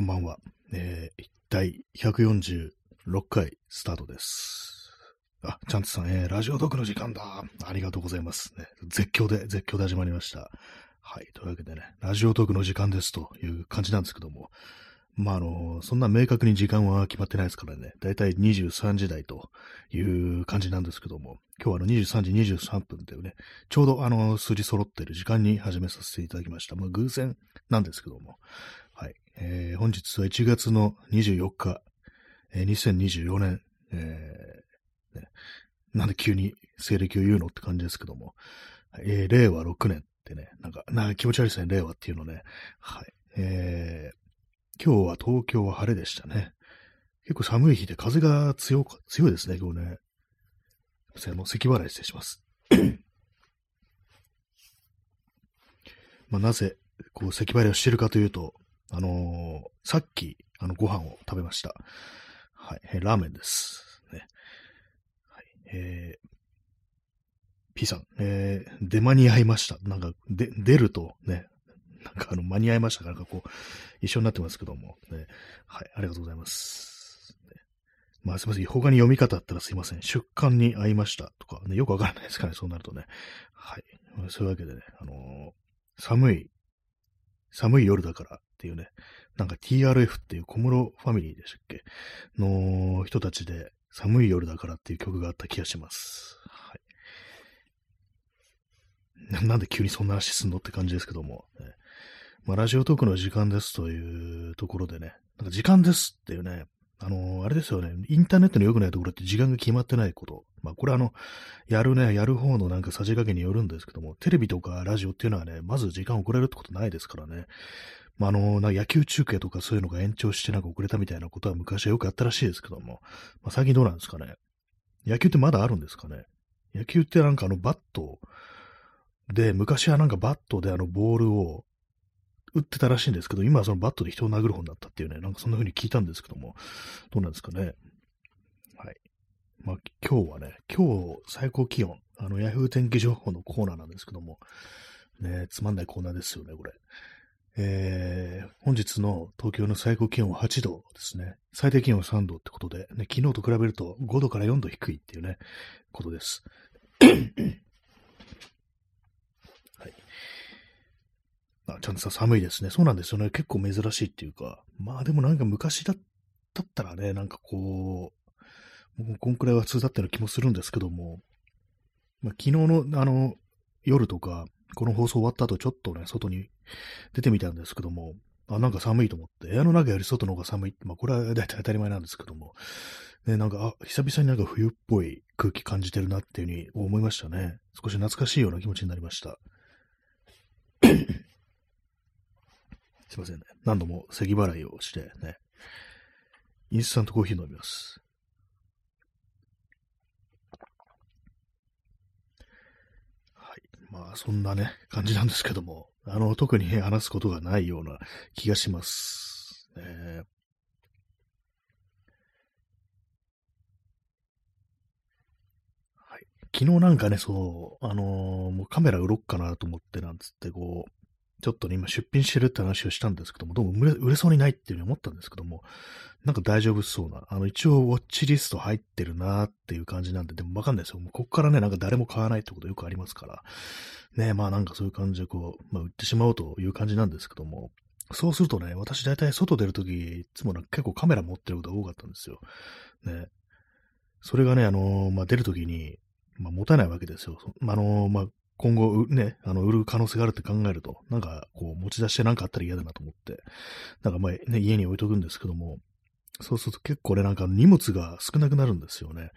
こんばんは。えー、第146回スタートです。あ、チャンツさん、えー、ラジオトークの時間だ。ありがとうございます。ね、絶叫で、絶叫で始まりました。はい。というわけでね、ラジオトークの時間ですという感じなんですけども、まあ、あの、そんな明確に時間は決まってないですからね、だいたい23時台という感じなんですけども、今日はあの23時23分というね、ちょうどあの、数字揃ってる時間に始めさせていただきました。まあ、偶然なんですけども、えー、本日は1月の24日、えー、2024年、えーね、なんで急に西暦を言うのって感じですけども、えー、令和6年ってね、なんか、なんか気持ち悪いですね、令和っていうのね。はい。えー、今日は東京は晴れでしたね。結構寒い日で風が強か、強いですね、今日ね。せん、もう咳払い失礼します。まあ、なぜ、こう、咳払いをしてるかというと、あのー、さっき、あの、ご飯を食べました。はい、えー、ラーメンです。ね。はい、えー、P さん、えー、出間に合いました。なんか、で、出るとね、なんかあの、間に合いましたからなんかこう、一緒になってますけども、ね。はい、ありがとうございます。ね、まあ、すいません。他に読み方あったらすいません。出刊に合いましたとか、ね、よくわからないですかね、そうなるとね。はい。そういうわけでね、あのー、寒い、寒い夜だからっていうね、なんか TRF っていう小室ファミリーでしたっけ？の人たちで寒い夜だからっていう曲があった気がします。はい。なんで急にそんな話すんのって感じですけども、ね、まあ、ラジオトークの時間ですというところでね、なんか時間ですっていうね、あのー、あれですよね、インターネットの良くないところって時間が決まってないこと。まあ、これあの、やるね、やる方のなんかさじ加減によるんですけども、テレビとかラジオっていうのはね、まず時間遅れるってことないですからね。まあ、あの、な野球中継とかそういうのが延長してなんか遅れたみたいなことは昔はよくあったらしいですけども、まあ、最近どうなんですかね。野球ってまだあるんですかね。野球ってなんかあのバットで、昔はなんかバットであのボールを打ってたらしいんですけど、今はそのバットで人を殴る方になったっていうね、なんかそんな風に聞いたんですけども、どうなんですかね。はい。まあ、今日はね、今日最高気温、あの、ヤフー天気情報のコーナーなんですけども、ね、つまんないコーナーですよね、これ。えー、本日の東京の最高気温は8度ですね。最低気温は3度ってことで、ね、昨日と比べると5度から4度低いっていうね、ことです。はい。あ、ちゃんとさ、寒いですね。そうなんですよね。結構珍しいっていうか。まあでもなんか昔だったらね、なんかこう、もうこんくらいは普通だったような気もするんですけども、まあ、昨日のあの、夜とか、この放送終わった後ちょっとね、外に出てみたんですけども、あ、なんか寒いと思って、部屋の中より外の方が寒いって。まあ、これは大体当たり前なんですけども、ね、なんか、あ、久々になんか冬っぽい空気感じてるなっていうふうに思いましたね。少し懐かしいような気持ちになりました。すいませんね。何度も咳払いをしてね、インスタントコーヒー飲みます。はい。まあ、そんなね、感じなんですけども、あの、特に、話すことがないような気がします。えー、はい。昨日なんかね、そう、あのー、もうカメラ売ろっかなと思ってなんつって、こう、ちょっとね、今出品してるって話をしたんですけども、どうも売れ売れそうにないっていうふうに思ったんですけども、なんか大丈夫そうな、あの、一応ウォッチリスト入ってるなーっていう感じなんで、でもわかんないですよ。もうこっからね、なんか誰も買わないってことよくありますから、ね、まあなんかそういう感じでこう、まあ売ってしまおうという感じなんですけども、そうするとね、私大体外出るとき、いつもなんか結構カメラ持ってることが多かったんですよ。ね。それがね、あのー、まあ出るときに、まあ持たないわけですよ。あのー、まあ今後、ね、あの、売る可能性があるって考えると、なんか、こう、持ち出してなんかあったら嫌だなと思って、なんかまあ、ね、家に置いとくんですけども、そうすると結構ね、なんか荷物が少なくなるんですよね。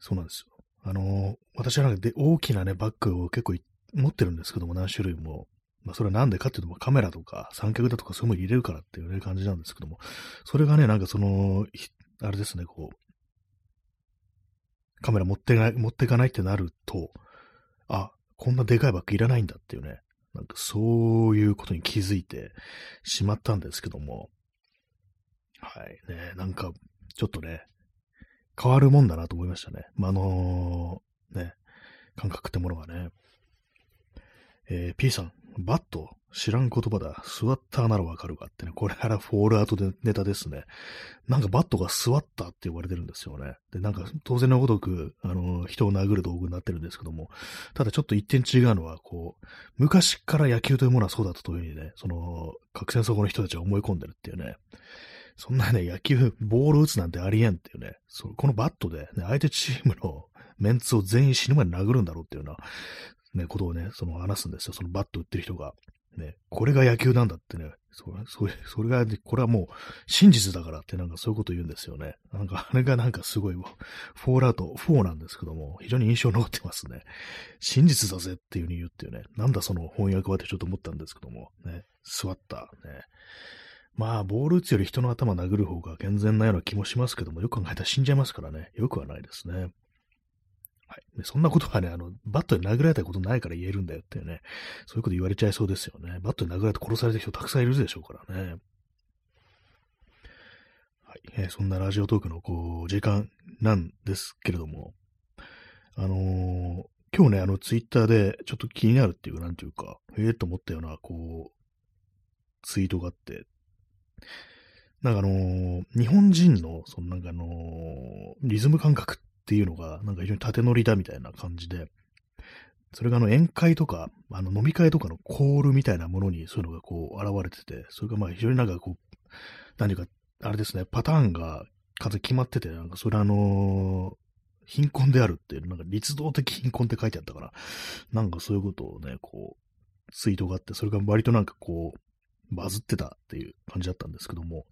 そうなんですよ。あの、私はなんかで大きなね、バッグを結構持ってるんですけども、何種類も。まあ、それはなんでかっていうと、カメラとか三脚だとかそういうの入れるからっていうね、感じなんですけども、それがね、なんかその、あれですね、こう、カメラ持ってない、持っていかないってなると、あ、こんなでかいバッグいらないんだっていうね、なんかそういうことに気づいてしまったんですけども、はい、ね、なんか、ちょっとね、変わるもんだなと思いましたね。まあ、のー、ね、感覚ってものがね。えー、P さん、バット知らん言葉だ。座ったならわかるかってね。これからフォールアウトでネタですね。なんかバットが座ったって呼ばれてるんですよね。で、なんか当然のごとく、あの、人を殴る道具になってるんですけども、ただちょっと一点違うのは、こう、昔から野球というものはそうだったというふうにね、その、核戦争後の人たちは思い込んでるっていうね。そんなね、野球、ボール打つなんてありえんっていうね、そうこのバットで、ね、相手チームのメンツを全員死ぬまで殴るんだろうっていうような、ね、ことをね、その話すんですよ。そのバット打ってる人が。ね、これが野球なんだってね、そそれそれが、これはもう真実だからってなんかそういうこと言うんですよね。なんかあれがなんかすごい、フォールアウト4なんですけども、非常に印象残ってますね。真実だぜっていう風に言うっていうね、なんだその翻訳はってちょっと思ったんですけども、ね、座った、ね。まあ、ボール打つより人の頭殴る方が健全なような気もしますけども、よく考えたら死んじゃいますからね、よくはないですね。はい。そんなことはね、あの、バットで殴られたことないから言えるんだよっていうね、そういうこと言われちゃいそうですよね。バットで殴られて殺された人たくさんいるでしょうからね。はい。えー、そんなラジオトークの、こう、時間なんですけれども、あのー、今日ね、あの、ツイッターでちょっと気になるっていうか、なんていうか、ええー、と思ったような、こう、ツイートがあって、なんかあのー、日本人の、そのなんかあのー、リズム感覚っていうのが、なんか非常に縦乗りだみたいな感じで、それがあの宴会とか、あの飲み会とかのコールみたいなものにそういうのがこう現れてて、それがまあ非常になんかこう、何か、あれですね、パターンが数決まってて、なんかそれあの、貧困であるっていう、なんか立道的貧困って書いてあったから、なんかそういうことをね、こう、ツイートがあって、それが割となんかこう、バズってたっていう感じだったんですけども、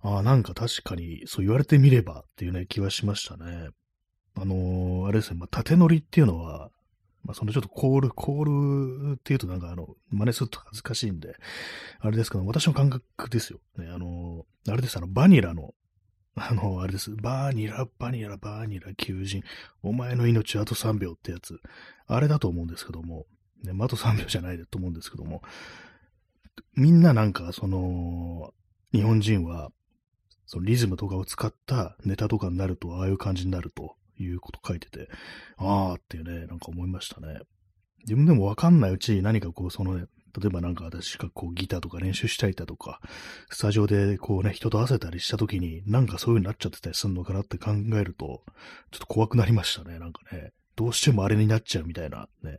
ああ、なんか確かにそう言われてみればっていうね、気はしましたね。あのー、あれですね、まあ、縦乗りっていうのは、まあ、そのちょっとコール、コールっていうとなんかあの、真似すると恥ずかしいんで、あれですけど、私の感覚ですよ。ね、あのー、あれです、あの、バニラの、あの、あれです。バーニラ、バニラ、バーニラ、求人。お前の命あと3秒ってやつ。あれだと思うんですけども。ね、まあ、あと3秒じゃないと思うんですけども。みんななんか、その、日本人は、そのリズムとかを使ったネタとかになると、ああいう感じになると。いうこと書いてて、あーっていうね、なんか思いましたね。自分でもわかんないうちに何かこう、そのね、例えばなんか私がこうギターとか練習したりだとか、スタジオでこうね、人と合わせたりした時に、なんかそういう風になっちゃってたりするのかなって考えると、ちょっと怖くなりましたね、なんかね。どうしてもあれになっちゃうみたいなね。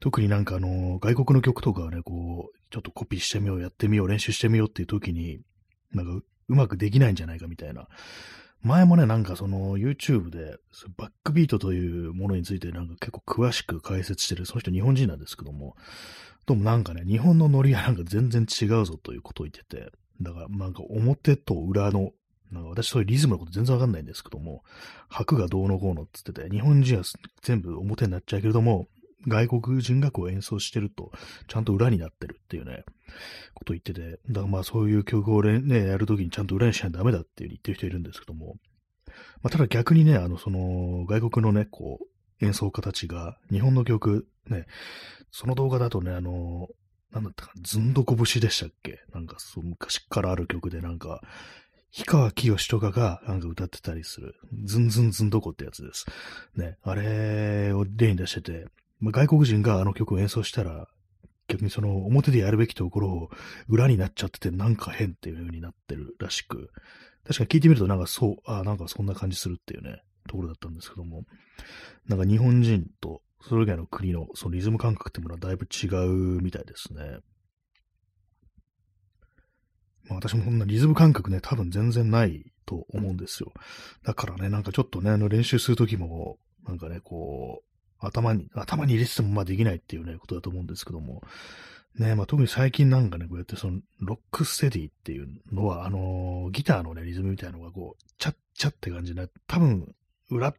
特になんかあの、外国の曲とかはね、こう、ちょっとコピーしてみよう、やってみよう、練習してみようっていう時に、なんかうまくできないんじゃないかみたいな、前もね、なんかその YouTube でバックビートというものについてなんか結構詳しく解説してる、その人日本人なんですけども、どうもなんかね、日本のノリはなんか全然違うぞということを言ってて、だからなんか表と裏の、なんか私そういうリズムのこと全然わかんないんですけども、白がどうのこうのって言ってて、日本人は全部表になっちゃうけれども、外国人がこう演奏してると、ちゃんと裏になってるっていうね、こと言ってて、だからまあそういう曲をね、やるときにちゃんと裏にしないとダメだっていう言ってる人いるんですけども、まあただ逆にね、あの、その、外国のね、こう、演奏家たちが、日本の曲、ね、その動画だとね、あの、なんだったかずんどこ節でしたっけ？なんかそう、昔からある曲でなんか、氷川きよしとかがなんか歌ってたりする、ズンズンズンどこってやつです。ね、あれを例に出してて、まあ、外国人があの曲を演奏したら、逆にその表でやるべきところを裏になっちゃっててなんか変っていう風になってるらしく、確かに聞いてみるとなんかそう、あなんかそんな感じするっていうね、ところだったんですけども、なんか日本人とそれ以外の国のそのリズム感覚っていうものはだいぶ違うみたいですね。まあ私もこんなリズム感覚ね、多分全然ないと思うんですよ。だからね、なんかちょっとね、あの練習するときも、なんかね、こう、頭に、頭に入れててもまあできないっていうね、ことだと思うんですけども、ね、まあ特に最近なんかね、こうやってその、ロックステディっていうのは、あのー、ギターのね、リズムみたいなのがこう、チャッチャって感じで、多分、裏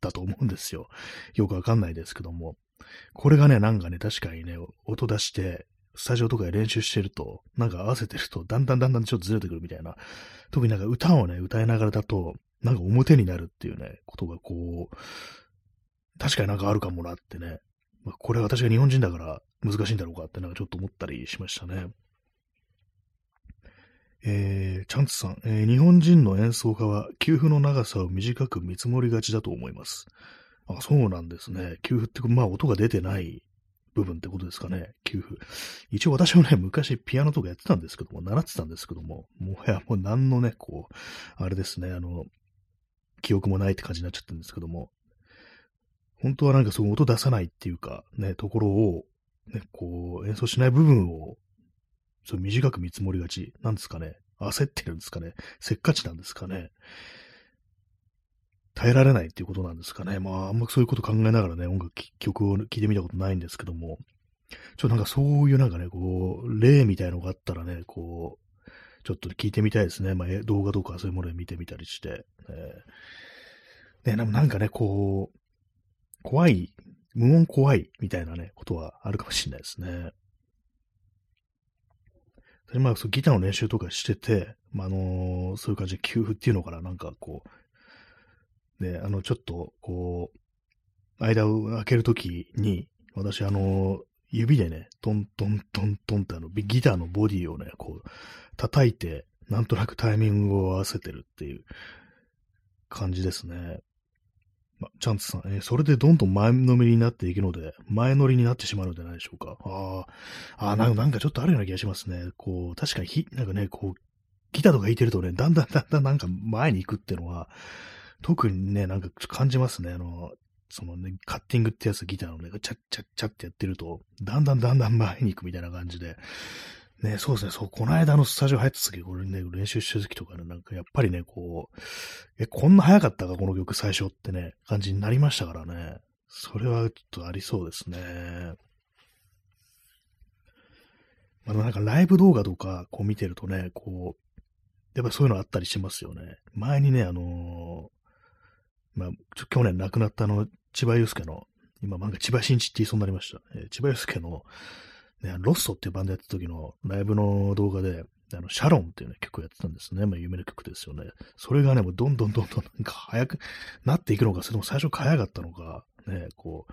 だと思うんですよ。よくわかんないですけども。これがね、なんかね、確かにね、音出して、スタジオとかで練習してると、なんか合わせてると、だんだんだんだんちょっとずれてくるみたいな。特になんか歌をね、歌いながらだと、なんか表になるっていうね、ことがこう、確かになんかあるかもなってね。まあ、これは私が日本人だから難しいんだろうかってなんかちょっと思ったりしましたね。えー、チャンツさん、えー、日本人の演奏家は給付の長さを短く見積もりがちだと思います。あ、そうなんですね。給付って、まあ音が出てない部分ってことですかね、給付。一応私もね、昔ピアノとかやってたんですけども、習ってたんですけども、もはやもう何のね、こう、あれですね、あの、記憶もないって感じになっちゃってるんですけども、本当はなんかそう音出さないっていうか、ね、ところを、ね、こう、演奏しない部分を、そう短く見積もりがち。なんですかね。焦ってるんですかね。せっかちなんですかね。耐えられないっていうことなんですかね。まあ、あんまそういうこと考えながらね、音楽、曲を聴いてみたことないんですけども、ちょっとなんかそういうなんかね、こう、例みたいのがあったらね、こう、ちょっと聞いてみたいですね。まあ、動画とかそういうもので見てみたりして。えー、ね、なんかね、こう、怖い、無音怖いみたいなね、ことはあるかもしれないですね。でまあ、そうギターの練習とかしてて、まあ、あのー、そういう感じで給付っていうのかな、なんかこう、で、あの、ちょっと、こう、間を開けるときに、私、あの、指でね、トントントントンってあの、ギターのボディをね、こう、叩いて、なんとなくタイミングを合わせてるっていう感じですね。ま、チャンツさん、えー、それでどんどん前のめりになっていくので、前乗りになってしまうのではないでしょうか。ああ、あなんかちょっとあるような気がしますね。こう、確かにひ、なんかね、こう、ギターとか弾いてるとね、だんだんだんだんなんか前に行くっていうのは、特にね、なんか感じますね。あの、そのね、カッティングってやつギターのね、チャッチャッチャってやってると、だんだんだんだん前に行くみたいな感じで、ね、そうですね、そう、この間のスタジオ入った時、これね、練習してる時とかね、なんかやっぱりね、こう、え、こんな早かったか、この曲最初ってね、感じになりましたからね。それはちょっとありそうですね。まあ、なんかライブ動画とか、こう見てるとね、こう、やっぱそういうのあったりしますよね。前にね、あのまあ、去年亡くなったあの、千葉祐介の、今なんか千葉真一って言いそうになりました。えー、千葉祐介の、ね、ロッソっていうバンドやった時のライブの動画で、あの、シャロンっていう、ね、曲をやってたんですね。まあ、有名な曲ですよね。それがね、もうどんどんどんどんなんか早くなっていくのか、それとも最初早かったのか、ね、こう、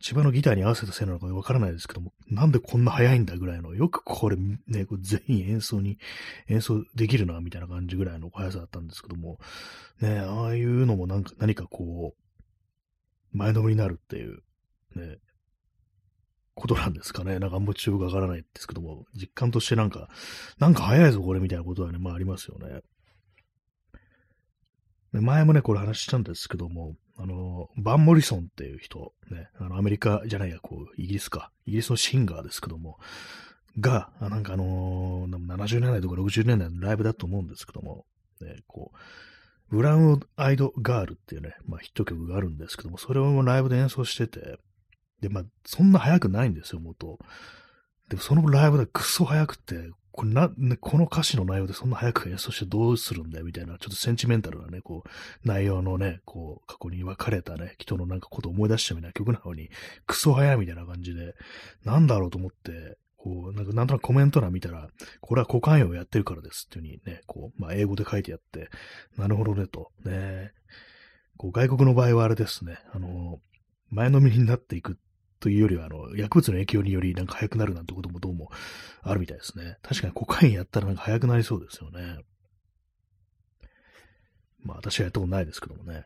千葉のギターに合わせたせいなのかわからないですけども、なんでこんな早いんだぐらいの、よくこれね、こ全員演奏に、演奏できるな、みたいな感じぐらいの速さだったんですけども、ね、ああいうのもなんか、何かこう、前のめりになるっていう、ね、ことなんですかね。なんかあんまちよくわからないですけども、実感としてなんか、なんか早いぞこれみたいなことはね、まあありますよね。前もね、これ話したんですけども、あの、バン・モリソンっていう人、ね、あの、アメリカじゃないや、こう、イギリスか、イギリスのシンガーですけども、が、なんかあのー、70年代とか60年代のライブだと思うんですけども、ね、こう、ブラウン・アイド・ガールっていうね、まあ、ヒット曲があるんですけども、それをライブで演奏してて、で、まあ、そんな速くないんですよ、元。でも、そのライブでクソ速くて、これな、ね、この歌詞の内容でそんな早く演奏してどうするんだよみたいな、ちょっとセンチメンタルなね、こう、内容のね、こう、過去に別れたね、人のなんかことを思い出したみたいな曲なのに、クソ早いみたいな感じで、なんだろうと思って、こう、なんかなんとなくコメント欄見たら、これは股間用をやってるからですっていう風にね、こう、まあ英語で書いてあって、なるほどねと、ね、こう外国の場合はあれですね、あの、前のめりになっていくというよりは、あの、薬物の影響によりなんか早くなるなんてこともどうもあるみたいですね。確かにコカインやったらなんか早くなりそうですよね。まあ私はやったことないですけどもね。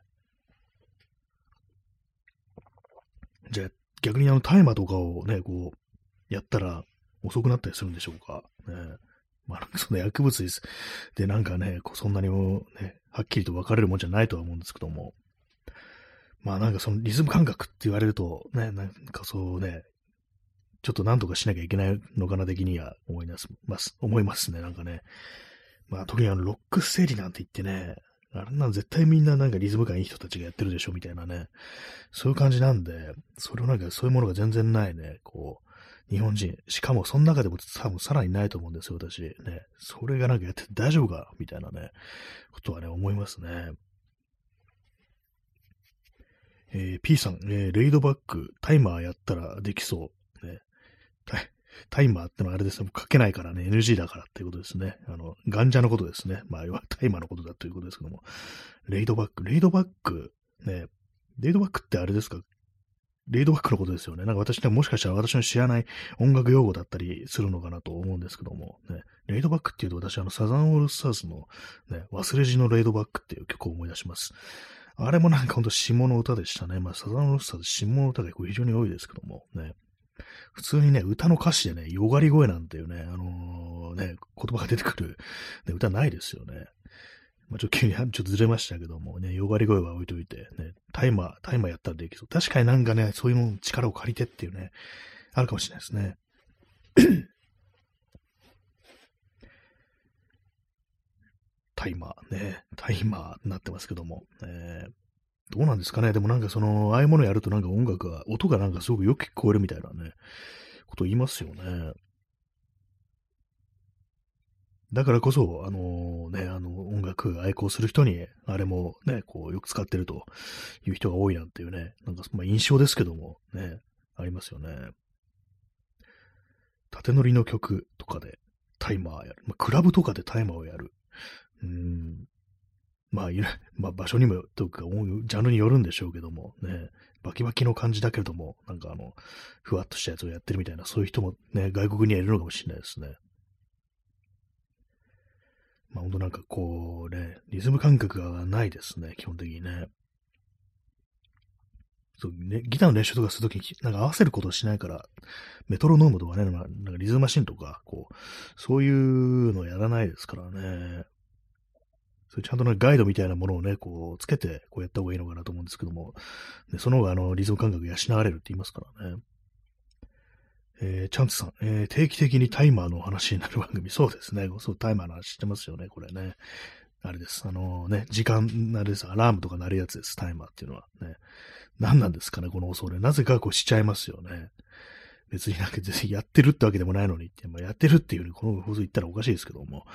じゃあ逆にあの大麻とかをね、こう、やったら遅くなったりするんでしょうか？ね。まあ、その薬物です。で、なんかね、そんなにもね、はっきりと分かれるもんじゃないとは思うんですけども。まあなんかそのリズム感覚って言われると、ね、なんかそうね、ちょっと何とかしなきゃいけないのかな的には思います、思いますね、なんかね。まあ特にあのロックステージなんて言ってね、あれな絶対みんななんかリズム感いい人たちがやってるでしょみたいなね。そういう感じなんで、それをなんかそういうものが全然ないね、こう、日本人。しかもその中でも多分さらにないと思うんですよ、私。ね。それがなんかやって大丈夫かみたいなね、ことはね、思いますね。えー、P さん、えー、レイドバック、タイマーやったらできそう。ね、タイマーってのはあれですね、書けないからね、NG だからっていうことですね。あの、ガンジャのことですね。まあ、要はタイマーのことだということですけども。レイドバック、レイドバック、ね、レイドバックってあれですか？レイドバックのことですよね。なんか私ね、もしかしたら私の知らない音楽用語だったりするのかなと思うんですけども、ね、レイドバックっていうと私、あの、サザンオールスターズの、ね、忘れじのレイドバックっていう曲を思い出します。あれもなんかほんと下の歌でしたね。まあ、サザンオールスターズ下の歌が非常に多いですけども、ね。普通にね、歌の歌詞でね、よがり声なんていうね、あのー、ね、言葉が出てくる、ね、歌ないですよね。まあ、ちょっと急にちょっとずれましたけどもね、よがり声は置いといて、ね、タイマー、タイマーやったらできそう。確かになんかね、そういうもの力を借りてっていうね、あるかもしれないですね。タイマー。ね、タイマーになってますけども、えー、どうなんですかね。でもなんかその、ああいうものやるとなんか音楽が、音がなんかすごくよく聞こえるみたいなね、こと言いますよね。だからこそ、あのね、あの、音楽愛好する人に、あれもね、こう、よく使ってるという人が多いなんていうね、なんか、まあ、印象ですけども、ね、ありますよね。縦乗りの曲とかでタイマーやる。まあ、クラブとかでタイマーをやる。まあ、いる、まあ、場所にも、とか、ジャンルによるんでしょうけども、ね、バキバキの感じだけれども、なんかあの、ふわっとしたやつをやってるみたいな、そういう人もね、外国にはいるのかもしれないですね。まあ、ほんとなんかこうね、リズム感覚がないですね、基本的にね。そうね、ギターの練習とかするときに、なんか合わせることをしないから、メトロノームとかね、なんかリズムマシンとか、こう、そういうのやらないですからね。それちゃんとね、ガイドみたいなものをね、こう、つけて、こうやった方がいいのかなと思うんですけども、でその方が、あの、リズム感覚養われるって言いますからね。えー、チャンツさん、えー、定期的にタイマーの話になる番組。そうですね。そう、タイマーの話してますよね、これね。あれです。あのー、ね、時間、あれです。アラームとか鳴るやつです、タイマーっていうのは。ね。何なんですかね、この恐れ。なぜかこうしちゃいますよね。別になんか全然 やってるってわけでもないのにって、まあ、やってるっていうふうにこの放送言ったらおかしいですけども、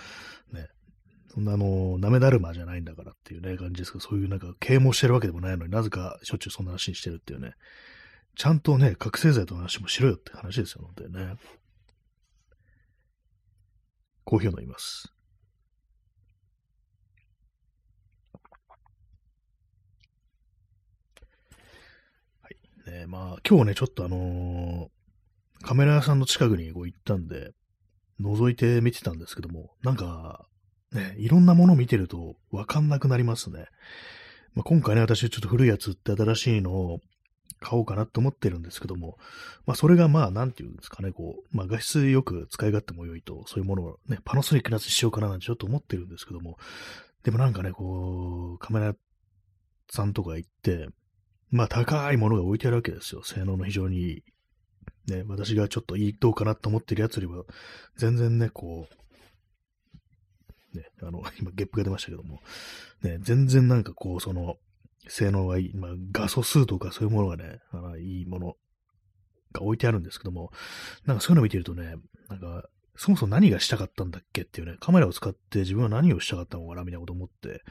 ね。そんなあの、なめだるまじゃないんだからっていうね、感じですけど、そういうなんか啓蒙してるわけでもないのになぜかしょっちゅうそんな話にしてるっていうね。ちゃんとね、覚醒剤と話もしろよって話ですよ、本当にね。コーヒーを飲みます。はいね、まあ、今日ね、ちょっとあのー、カメラ屋さんの近くにこう行ったんで、覗いて見てたんですけども、なんか、ね、いろんなものを見てるとわかんなくなりますね。まあ、今回ね、私ちょっと古いやつって新しいのを買おうかなと思ってるんですけども、まあそれがまあなんていうんですかね、こう、まあ画質よく使い勝手も良いと、そういうものをね、パナソニックのやつしようかななんてちょっと思ってるんですけども、でもなんかね、こう、カメラさんとか行って、まあ高いものが置いてあるわけですよ。性能の非常にいい。ね、私がちょっといい、どうかなと思ってるやつよりは、全然ね、こう、ね、あの、今ゲップが出ましたけども、ね、全然なんかこう、その、性能がいい、まあ、画素数とかそういうものがね、あのいいものが置いてあるんですけども、なんかそういうの見てるとね、なんか、そもそも何がしたかったんだっけっていうね、カメラを使って自分は何をしたかったのかなみたいなこと思って、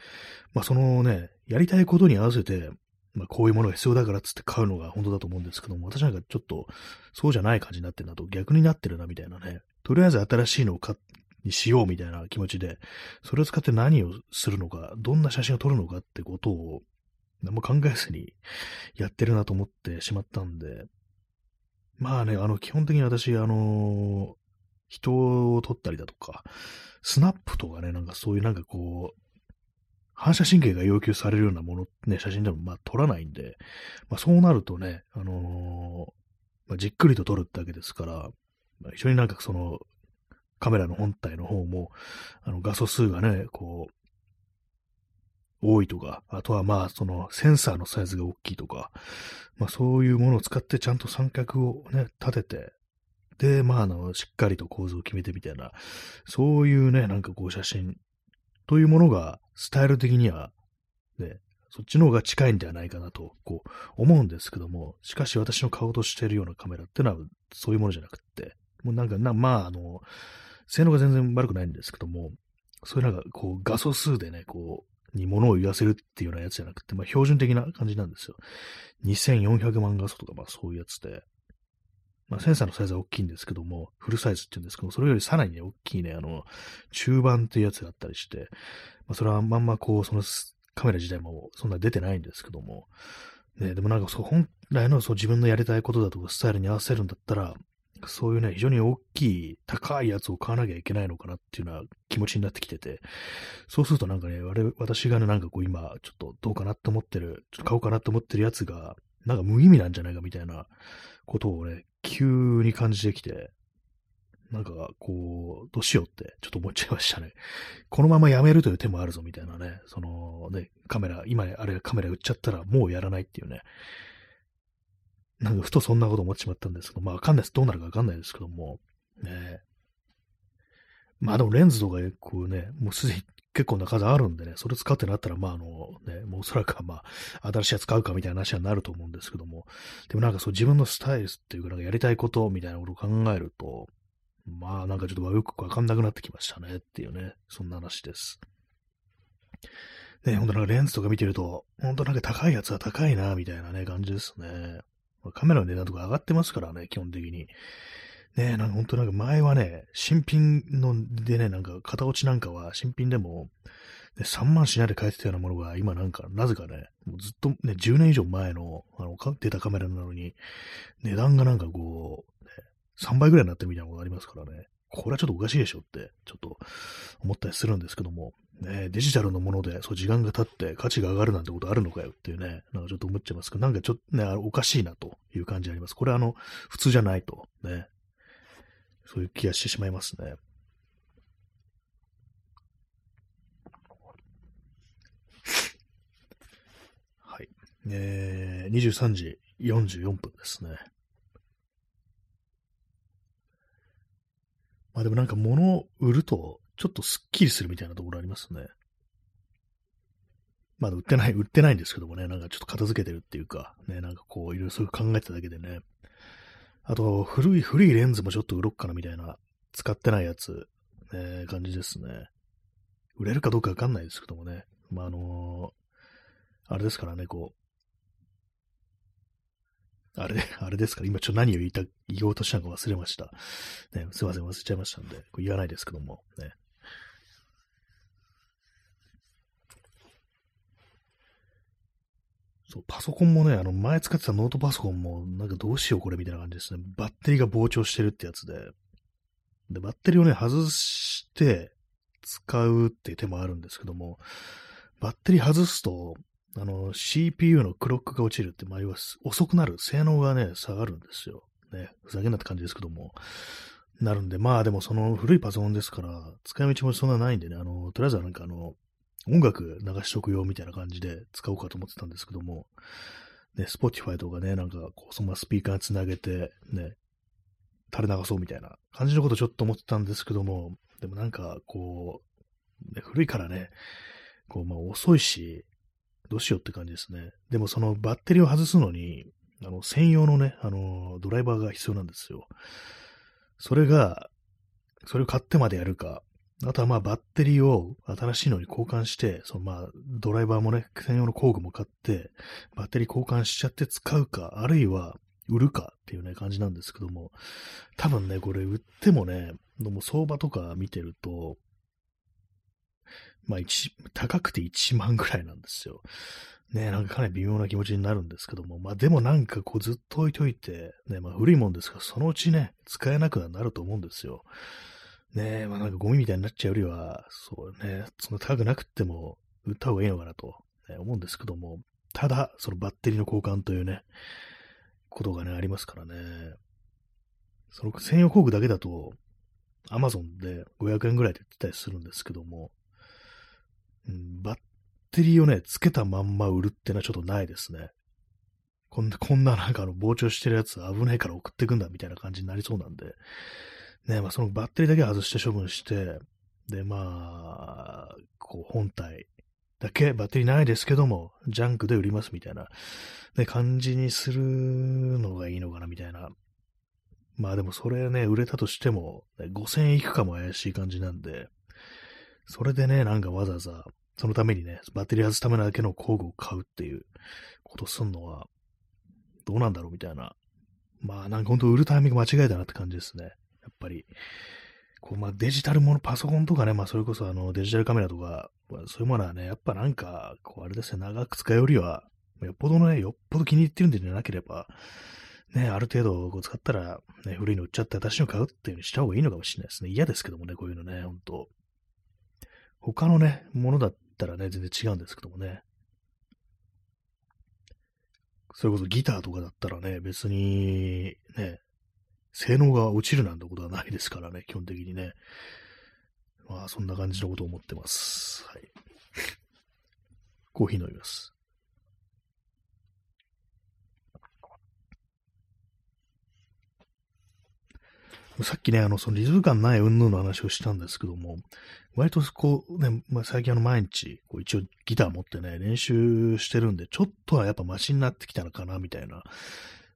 まあそのね、やりたいことに合わせて、まあ、こういうものが必要だからっつって買うのが本当だと思うんですけども、私なんかちょっとそうじゃない感じになってるなと、逆になってるなみたいなね、とりあえず新しいのを買にしようみたいな気持ちで、それを使って何をするのか、どんな写真を撮るのかってことを何も考えずにやってるなと思ってしまったんで、まあね、あの、基本的に私、あの人を撮ったりだとか、スナップとかね、なんかそういうなんかこう、反射神経が要求されるようなもの、ね、写真でもまあ撮らないんで、まあそうなるとね、あのー、まあ、じっくりと撮るってわけですから、まあ、非常になんかその、カメラの本体の方も、あの画素数がね、こう、多いとか、あとはまあ、そのセンサーのサイズが大きいとか、まあそういうものを使ってちゃんと三角をね、立てて、で、まあ、あの、しっかりと構図を決めてみたいな、そういうね、なんかこう写真というものが、スタイル的には、ね、そっちの方が近いんではないかなと、こう、思うんですけども、しかし私の買おうとしているようなカメラってのは、そういうものじゃなくって、もうなんか、なまあ、あの、性能が全然悪くないんですけども、そういうなんか、こう、画素数でね、こう、に物を言わせるっていうようなやつじゃなくて、まあ、標準的な感じなんですよ。2400万画素とか、まあ、そういうやつで、まあ、センサーのサイズは大きいんですけども、フルサイズって言うんですけども、それよりさらにね、大きいね、あの、中盤っていうやつがあったりして、まあ、それはまんまこう、そのカメラ自体もそんな出てないんですけども、ね、でもなんかそう、本来のそう自分のやりたいことだとかスタイルに合わせるんだったら、そういうね、非常に大きい、高いやつを買わなきゃいけないのかなっていうような気持ちになってきてて、そうするとなんかね、私がね、なんかこう今、ちょっとどうかなって思ってる、ちょっと買おうかなって思ってるやつが、なんか無意味なんじゃないかみたいなことをね、急に感じてきて、なんか、こう、どうしようってちょっと思っちゃいましたね。このままやめるという手もあるぞみたいなね、そのね、カメラ、今あれカメラ売っちゃったらもうやらないっていうね、なんかふとそんなこと思ってしまったんですけど、まあわかんないです。どうなるかわかんないですけども、ね。まあでもレンズとかこうね、もうすでに結構な数あるんでね、それ使ってなったら、まああのね、もうおそらくはまあ、新しいやつ買うかみたいな話になると思うんですけども、でもなんかそう自分のスタイルっていうか、なんかやりたいことみたいなことを考えると、まあなんかちょっとよくわかんなくなってきましたねっていうね、そんな話です。ね、ほんとなんかレンズとか見てると、ほんとなんか高いやつは高いな、みたいなね、感じですね。カメラの値段とか上がってますからね、基本的に。ねなんか本当なんか前はね、新品のでね、なんか型落ちなんかは新品でも、ね、3万しないで買えてたようなものが今なんか、なぜかね、もうずっとね、10年以上前の、あの、出たカメラなのに、値段がなんかこう、ね、3倍ぐらいになってるみたいなことがありますからね。これはちょっとおかしいでしょって、ちょっと思ったりするんですけども、ね、デジタルのもので、そう、時間が経って価値が上がるなんてことあるのかよっていうね、なんかちょっと思っちゃいますけど、なんかちょっとね、おかしいなという感じあります。これあの、普通じゃないと、ね、そういう気がしてしまいますね。はい。えー、23時44分ですね。まあでもなんか物を売ると、ちょっとスッキリするみたいなところありますね。まだ売ってない、売ってないんですけどもね、なんかちょっと片付けてるっていうか、ね、なんかこう、いろいろそういう考えてただけでね。あと、古い、古いレンズもちょっと売ろっかなみたいな、使ってないやつ、ね、感じですね。売れるかどうかわかんないですけどもね。まあ、あのー、あれですからね、こう、あれ、あれですから、今ちょっと何を言いた、言おうとしたのか忘れました。ね、すいません、忘れちゃいましたんで、これ言わないですけども、ね。そう、パソコンもね、あの、前使ってたノートパソコンも、なんかどうしようこれみたいな感じですね。バッテリーが膨張してるってやつで。で、バッテリーをね、外して使うっていう手もあるんですけども、バッテリー外すと、あの、CPU のクロックが落ちるって、まあ、要は遅くなる、性能がね、下がるんですよ。ね、ふざけんなって感じですけども。なるんで、まあでもその古いパソコンですから、使い道もそんなないんでね、あの、とりあえずはなんかあの、音楽流しとくよみたいな感じで使おうかと思ってたんですけども、ね、Spotify とかね、なんかこう、そのままスピーカーにつなげて、ね、垂れ流そうみたいな感じのことちょっと思ってたんですけども、でもなんかこう、ね、古いからね、こう、まあ遅いし、どうしようって感じですね。でもそのバッテリーを外すのに、あの、専用のね、あの、ドライバーが必要なんですよ。それが、それを買ってまでやるか、あとはまあバッテリーを新しいのに交換して、そのまあドライバーもね、専用の工具も買って、バッテリー交換しちゃって使うか、あるいは売るかっていうね、感じなんですけども、多分ね、これ売ってもね、も相場とか見てると、まあ、一、高くて1万ぐらいなんですよ。ねなんかかなり微妙な気持ちになるんですけども、まあでもなんかこうずっと置いといて、ね、まあ古いもんですから、そのうちね、使えなくなると思うんですよ。ねえまあなんかゴミみたいになっちゃうよりは、そうね、その高くなくっても売った方がいいのかなと、ね、思うんですけども、ただ、そのバッテリーの交換というね、ことがね、ありますからね。その専用工具だけだと、アマゾンで500円ぐらいで売ってたりするんですけども、うん、バッテリーをね、つけたまんま売るってのはちょっとないですね。こんな、こんななんかあの膨張してるやつ危ないから送ってくんだみたいな感じになりそうなんで、ね、まあそのバッテリーだけ外して処分して、で、まあ、こう本体だけバッテリーないですけども、ジャンクで売りますみたいな、ね、感じにするのがいいのかなみたいな。まあでもそれね、売れたとしても、5000円いくかも怪しい感じなんで、それでね、なんかわざわざ、そのためにね、バッテリー外すためだけの工具を買うっていうことすんのは、どうなんだろうみたいな。まあ、なんかほんと売るタイミング間違えたなって感じですね。やっぱり。こう、まあ、デジタルもの、パソコンとかね、まあ、それこそあの、デジタルカメラとか、そういうものはね、やっぱなんか、こう、あれですね、長く使うよりは、よっぽどね、よっぽど気に入ってるんでなければ、ね、ある程度こう使ったら、ね、古いの売っちゃって私の買うっていうにした方がいいのかもしれないですね。嫌ですけどもね、こういうのね、ほんと。他のね、ものだったらね、全然違うんですけどもね。それこそギターとかだったらね、別に、ね、性能が落ちるなんてことはないですからね、基本的にね。まあ、そんな感じのことを思ってます。はい。コーヒー飲みます。さっきね、あの、そのリズム感ない云々の話をしたんですけども、割とこうね、まあ、最近あの毎日、こう一応ギター持ってね、練習してるんで、ちょっとはやっぱマシになってきたのかな、みたいな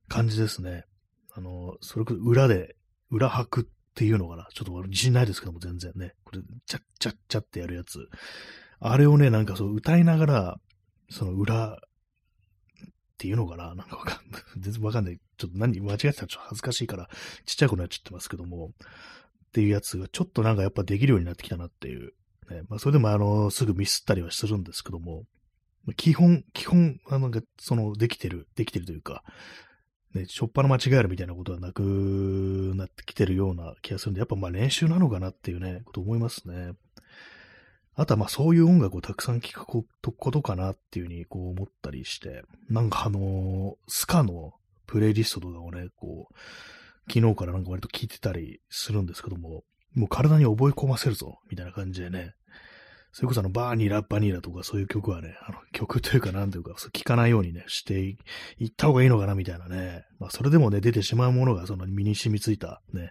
感じですね。あの、それこそ裏で、裏拍っていうのかな？ちょっと自信ないですけども、全然ね。これ、チャッチャッチャってやるやつ。あれをね、なんかそう歌いながら、その裏っていうのかな？なんかわかんない。全然わかんない。ちょっと何、間違ってたらちょっと恥ずかしいから、ちっちゃい子になっちゃってますけども、っていうやつがちょっとなんかやっぱできるようになってきたなっていう。ね、まあそれでもあの、すぐミスったりはするんですけども、基本、基本、あの、その、できてる、できてるというか、ね、しょっぱな間違えるみたいなことはなくなってきてるような気がするんで、やっぱまあ練習なのかなっていうね、こと思いますね。あとはまあそういう音楽をたくさん聴くことかなっていうふうにこう思ったりして、なんかあのスカのプレイリストとかをね、こう、昨日からなんか割と聴いてたりするんですけども、もう体に覚え込ませるぞ、みたいな感じでね、それこそあの、バーニラ、バニラとかそういう曲はね、あの、曲というかなんというか、聞かないようにね、していった方がいいのかなみたいなね。まあ、それでもね、出てしまうものがその身に染みついたね、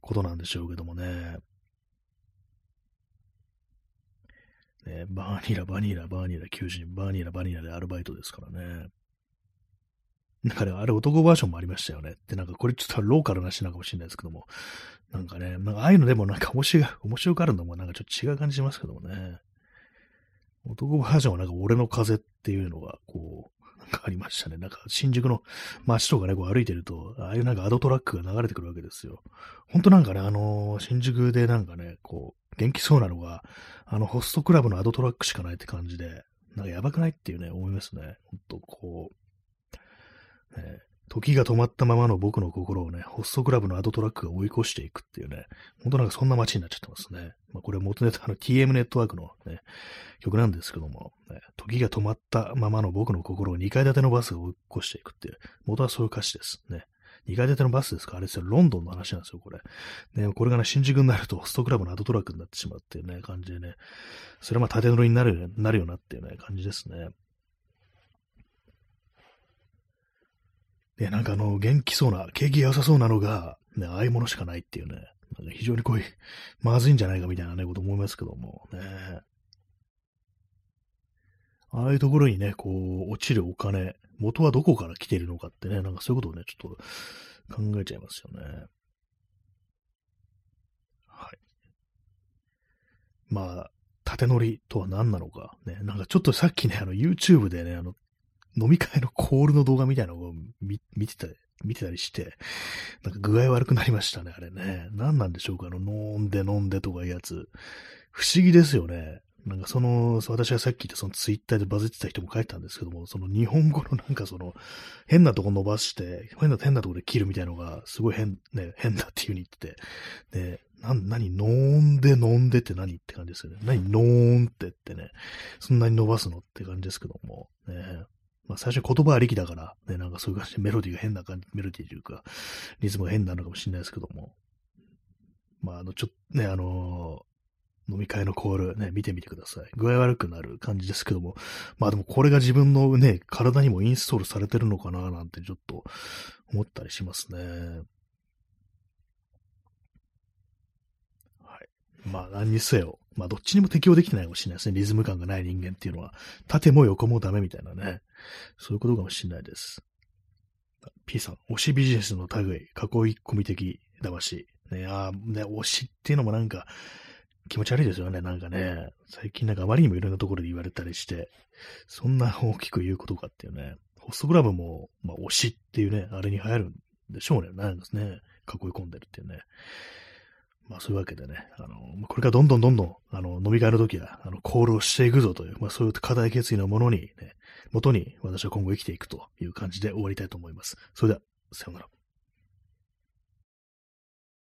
ことなんでしょうけどもね。ね、バーニラ、バニラ、バーニラ、求人、バーニラ、バニラでアルバイトですからね。なんかね、あれ男バージョンもありましたよね。で、なんかこれちょっとローカルな話なのかもしれないですけども、なんかね、なんかああいうのでもなんか面白い、面白がるのもなんかちょっと違う感じしますけどもね。男バージョンはなんか俺の風っていうのが、こう、なんかありましたね。なんか新宿の街とかね、こう歩いてると、ああいうなんかアドトラックが流れてくるわけですよ。ほんとなんかね、あのー、新宿でなんかね、こう、元気そうなのが、あのホストクラブのアドトラックしかないって感じで、なんかやばくないっていうね、思いますね。ほんとこう、時が止まったままの僕の心をね、ホストクラブのアドトラックが追い越していくっていうね、ほんとなんかそんな街になっちゃってますね。まあ、これ元ネタの TM ネットワークのね、曲なんですけども、ね、時が止まったままの僕の心を2階建てのバスが追い越していくっていう、元はそういう歌詞ですね。2階建てのバスですか？あれですよ、ロンドンの話なんですよ、これ。ね、これがね、新宿になるとホストクラブのアドトラックになってしまうっていうね、感じでね、それはまあ縦乗りになる、なるよなっていうね、感じですね。で、なんかあの、元気そうな、景気良さそうなのが、ね、ああいうものしかないっていうね、なんか非常にこういう、まずいんじゃないかみたいなね、こと思いますけども、ね。ああいうところにね、こう、落ちるお金、元はどこから来ているのかってね、なんかそういうことをね、ちょっと考えちゃいますよね。はい。まあ、縦乗りとは何なのか。ね、なんかちょっとさっきね、あの YouTube でね、あの、飲み会のコールの動画みたいなのを見てた、見てたりして、なんか具合悪くなりましたね、あれね。何なんでしょうか、あの、飲んで飲んでとかいうやつ。不思議ですよね。なんかその、私がさっき言ったそのツイッターでバズってた人も書いたんですけども、その日本語のなんかその、変なとこ伸ばして、変な、変なとこで切るみたいのが、すごい変、ね、変だっていう風に言ってて、で、な、何、飲んで飲んでって何？って感じですよね。何、ノーンってってね、そんなに伸ばすの？って感じですけども、ね、まあ最初言葉は力だから、ね、なんかそういう感じでメロディーが変な感じ、メロディーというか、リズムが変なのかもしれないですけども。まああの、ちょっとね、あのー、飲み会のコールね、見てみてください。具合悪くなる感じですけども。まあでもこれが自分のね、体にもインストールされてるのかななんてちょっと思ったりしますね。はい。まあ何にせよ、まあどっちにも適応できてないかもしれないですね。リズム感がない人間っていうのは。縦も横もダメみたいなね。そういうことかもしれないです。P さん、推しビジネスの類、囲い込み的騙し。ね、あね、推しっていうのもなんか気持ち悪いですよね、なんかね。最近なんかあまりにもいろんなところで言われたりして、そんな大きく言うことかっていうね。ホストクラブも、まあ、推しっていうね、あれに流行るんでしょうね。なんですね。囲い込んでるっていうね。まあそういうわけでね、あの、これからどんどんどんどん、あの、飲み会の時は、あの、コールをしていくぞという、まあそういう課題決意のものにね、元に私は今後生きていくという感じで終わりたいと思います。それでは、さようなら。